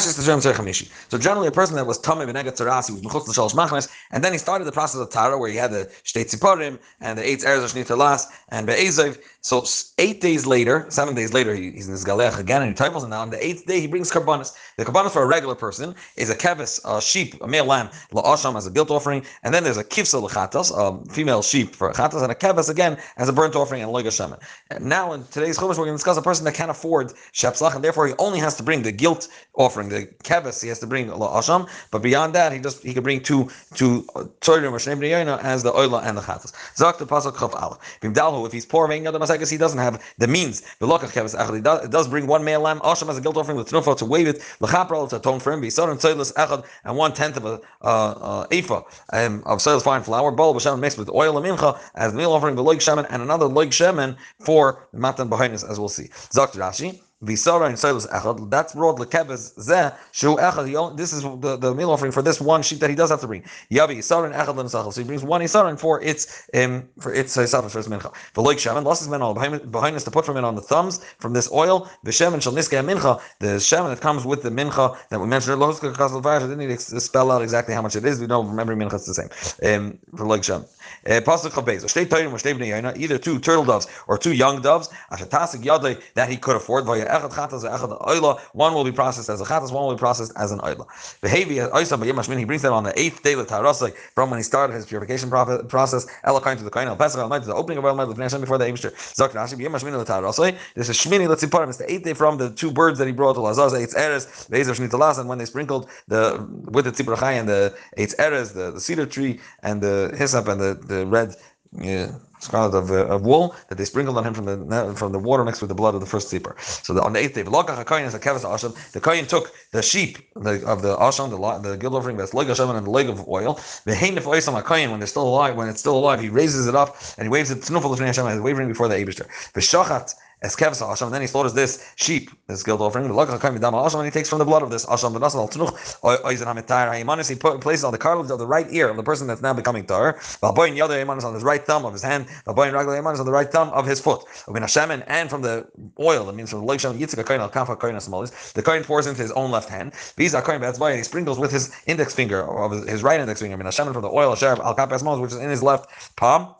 So generally, a person that was tummy benegat tzarasi was mechutz l'shalosh machnes, and then he started the process of tara, where he had the shtei tziporim and the eight eres of shnita las and be'ezev. So eight days later, seven days later, he, he's in his galech again, and he typos, and now on the eighth day he brings karbanis. The karbanis for a regular person is a kevis, a sheep, a male lamb la'asham as a guilt offering, and then there's a kivsa l'chatas, a um, female sheep for chatas, and a kevis again as a burnt offering and loiga shemen. Now in today's chumash, we're going to discuss a person that can't afford shepslach, and therefore he only has to bring the guilt offering, the kevis he has to bring asham, but beyond that, he just he could bring two two tzorim or shnei as the oila and the chatas. Zak the pasuk chav aleph. Bimdalhu, if he's poor, he doesn't have the means. It does, bring one male lamb asham as a guilt offering with tnufa to wave it lechapral to atone for him. B'yisod and tzoilus echad and one tenth of a uh, uh, um, of soil's fine flour, bowl b'shem mixed with oil and mincha as meal offering, the loig shemen and another loig shemen for matan behind as we'll see. Zak Rashi. Visara and Silas Echad. That's brought lekebes zeh shu echad. This is the, the meal offering for this one sheep that he does have to bring. Yavi Yisara and Echad l'nesachal. So he brings one Yisara for its um for its Yisara for its mincha. For like shaman, lost his men all behind us to put from it on the thumbs from this oil. The shaman shall niske mincha. The shaman that comes with the mincha that we mentioned. Lohuska kasal I didn't need to spell out exactly how much it is. We don't remember mincha. It's the same. Um, for like shaman. Eh, Pasuk Chavbez, or Shtei Toyim, or Shtei Bnei either two turtle doves or two young doves, Ashatasik Yadai, that he could afford, Vaya Echad Chatas, Echad Oila, one will be processed as a Chatas, one will be processed as an Oila. Behavi Oisa Bayimashmin, he brings that on the eighth day, Tarasai, from when he started his purification process, Elakain to the Kain, El Pesach, El the opening of El Night, Hashem before the Abishter. Zak Rashi, Bayimashmin, Tarasai, this is Shmini, see, it's the eighth day from the two birds that he brought to Lazaz, Eitz Eres, Bezer Shnitalas, and when they sprinkled the with the Tzipur and the Eitz Eres, the, the cedar tree, and the hyssop and the, the red yeah, scarlet of, uh, of wool that they sprinkled on him from the from the water mixed with the blood of the first sleeper. So the, on the eighth day, the kohen took the sheep the, of the asham, the the guilt offering that's leg of and the leg of oil. The hainif oisam kohen when they're still alive, when it's still alive, he raises it up and he waves it tnufal Hashem as wavering before the Eibushter. The shachat Eskevs Asham, and then he slaughters this sheep, this guilt offering, the Asham, and he takes from the blood of this Asham, the Nasal Tnuch, he places on the cartilage of the right ear of the person that's now becoming Tar, Valboin Yada Haimanis on his right thumb of his hand, on the right thumb of his foot, and from the oil, that means from the Leg al Kafa Kain Smolis, the Kain pours into his own left hand, Biza Kain Batzvai, he sprinkles with his index finger, of his right index finger, from the oil, Hashem, al Kafa which is in his left palm,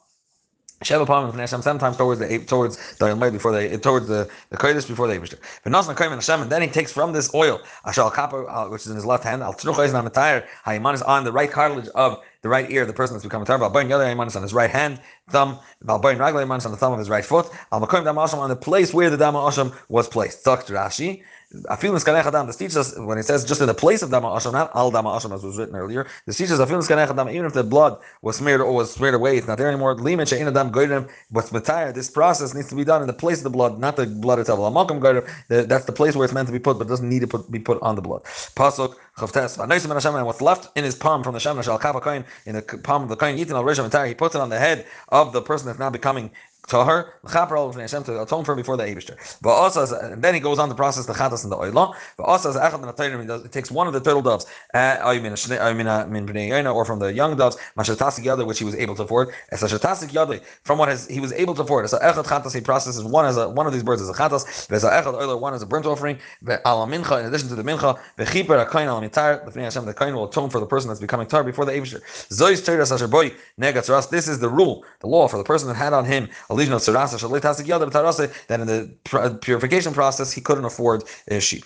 Sheva Palm and Hashem sometimes towards the towards the Yom before they towards the the Kodesh before the Eibushter. But Nasna Kaim and Hashem, and then he takes from this oil Ashal uh, which is in his left hand, Al Eis Namatayr Hayiman is on the right cartilage of the right ear of the person that's become a tar. Balbain Yada Hayiman is on his right hand, thumb. Balbain Ragla Hayiman is on the thumb of his right foot. Al Makoim Dama Asham on the place where the Dama Asham was placed. Dr. Rashi. Afilin Skanech Adam. This teaches us when it says just in the place of Dama Asham, not Al Dama Asham as was written earlier. This teaches Afilin Skanech Adam. Even if the blood was smeared or was smeared away, it's not there anymore. Limen Shein Adam Goyrim. But Matayr, this process needs to be done in the place of the blood, not the blood itself. Amalkam Goyrim. That's the place where it's meant to be put, but doesn't need to put, be put on the blood. Pasuk what's left in his palm from the Shem Shal Kafa in the palm of the Kohen Yitin al Rishon He puts it on the head of the person that's now becoming Tahar, to atone for before the Abishter. But also, and then he goes on to process the Chatas and the Oila. But also, it takes one of the turtle doves, uh, or from the young doves, Mashatasik Yada, which he was able to afford. As Shatasik Yada, from what his, he was able to afford. A Echad Chatas, he processes one as a one of these birds as a Chatas. There's a Echad Oila, one as a burnt offering. Al Mincha, in addition to the Mincha, the Chiper, a Kain al Mitar, the Hashem, the Kain will atone for the person that's becoming tar before the Abishter. Zois Teras Asher Boy, Negatzaras. This is the rule, the law for the person that had on him that in the purification process he couldn't afford a sheep.